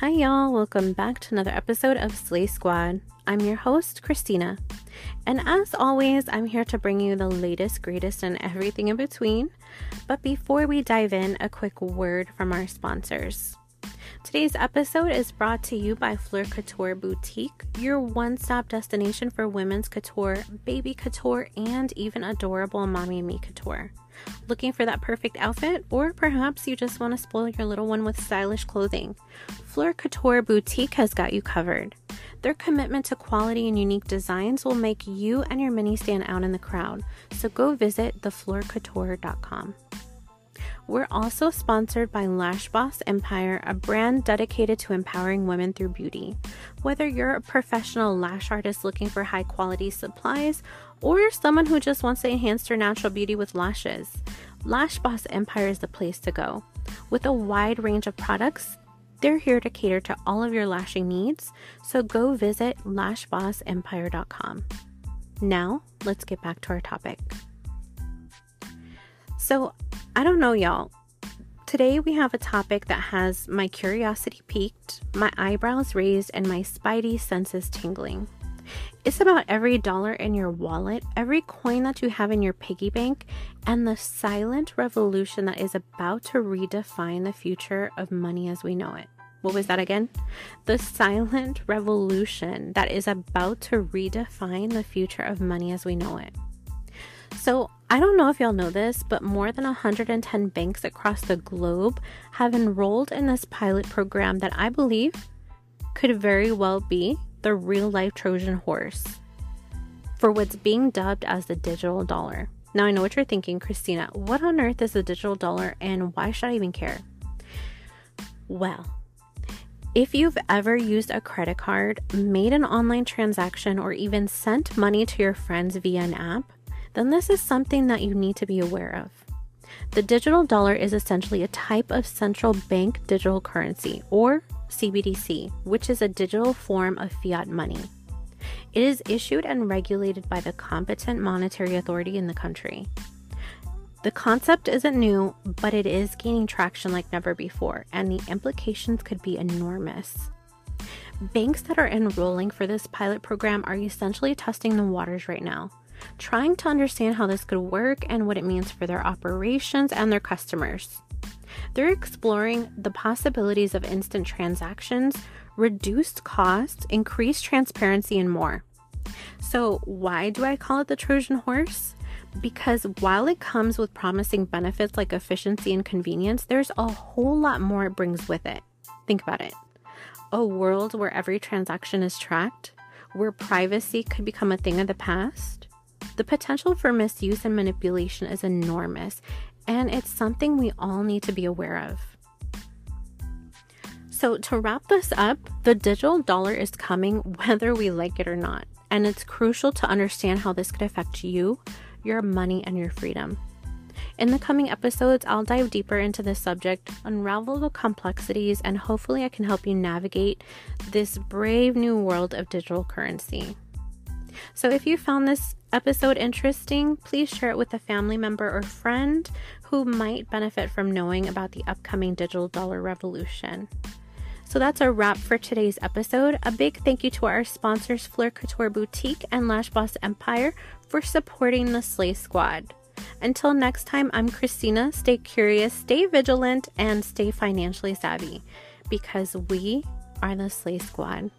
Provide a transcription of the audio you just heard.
Hi, y'all. Welcome back to another episode of Slay Squad. I'm your host, Christina. And as always, I'm here to bring you the latest, greatest, and everything in between. But before we dive in, a quick word from our sponsors. Today's episode is brought to you by Fleur Couture Boutique, your one stop destination for women's couture, baby couture, and even adorable mommy me couture. Looking for that perfect outfit? Or perhaps you just want to spoil your little one with stylish clothing? Fleur Couture Boutique has got you covered. Their commitment to quality and unique designs will make you and your mini stand out in the crowd, so go visit thefleurcouture.com. We're also sponsored by Lash Boss Empire, a brand dedicated to empowering women through beauty. Whether you're a professional lash artist looking for high quality supplies or you're someone who just wants to enhance their natural beauty with lashes, Lash Boss Empire is the place to go. With a wide range of products, they're here to cater to all of your lashing needs, so go visit lashbossempire.com. Now, let's get back to our topic. So, I don't know, y'all. Today we have a topic that has my curiosity piqued, my eyebrows raised, and my spidey senses tingling. It's about every dollar in your wallet, every coin that you have in your piggy bank, and the silent revolution that is about to redefine the future of money as we know it. What was that again? The silent revolution that is about to redefine the future of money as we know it. So, I don't know if y'all know this, but more than 110 banks across the globe have enrolled in this pilot program that I believe could very well be the real life Trojan horse for what's being dubbed as the digital dollar. Now, I know what you're thinking, Christina. What on earth is a digital dollar and why should I even care? Well, if you've ever used a credit card, made an online transaction, or even sent money to your friends via an app, then this is something that you need to be aware of. The digital dollar is essentially a type of central bank digital currency, or CBDC, which is a digital form of fiat money. It is issued and regulated by the competent monetary authority in the country. The concept isn't new, but it is gaining traction like never before, and the implications could be enormous. Banks that are enrolling for this pilot program are essentially testing the waters right now, trying to understand how this could work and what it means for their operations and their customers. They're exploring the possibilities of instant transactions, reduced costs, increased transparency, and more. So, why do I call it the Trojan horse? Because while it comes with promising benefits like efficiency and convenience, there's a whole lot more it brings with it. Think about it a world where every transaction is tracked, where privacy could become a thing of the past. The potential for misuse and manipulation is enormous, and it's something we all need to be aware of. So, to wrap this up, the digital dollar is coming whether we like it or not, and it's crucial to understand how this could affect you, your money, and your freedom. In the coming episodes, I'll dive deeper into this subject, unravel the complexities, and hopefully, I can help you navigate this brave new world of digital currency. So, if you found this episode interesting, please share it with a family member or friend who might benefit from knowing about the upcoming digital dollar revolution. So that's a wrap for today's episode. A big thank you to our sponsors, Fleur Couture Boutique and Lash Boss Empire, for supporting the Slay Squad. Until next time, I'm Christina. Stay curious, stay vigilant, and stay financially savvy because we are the Slay Squad.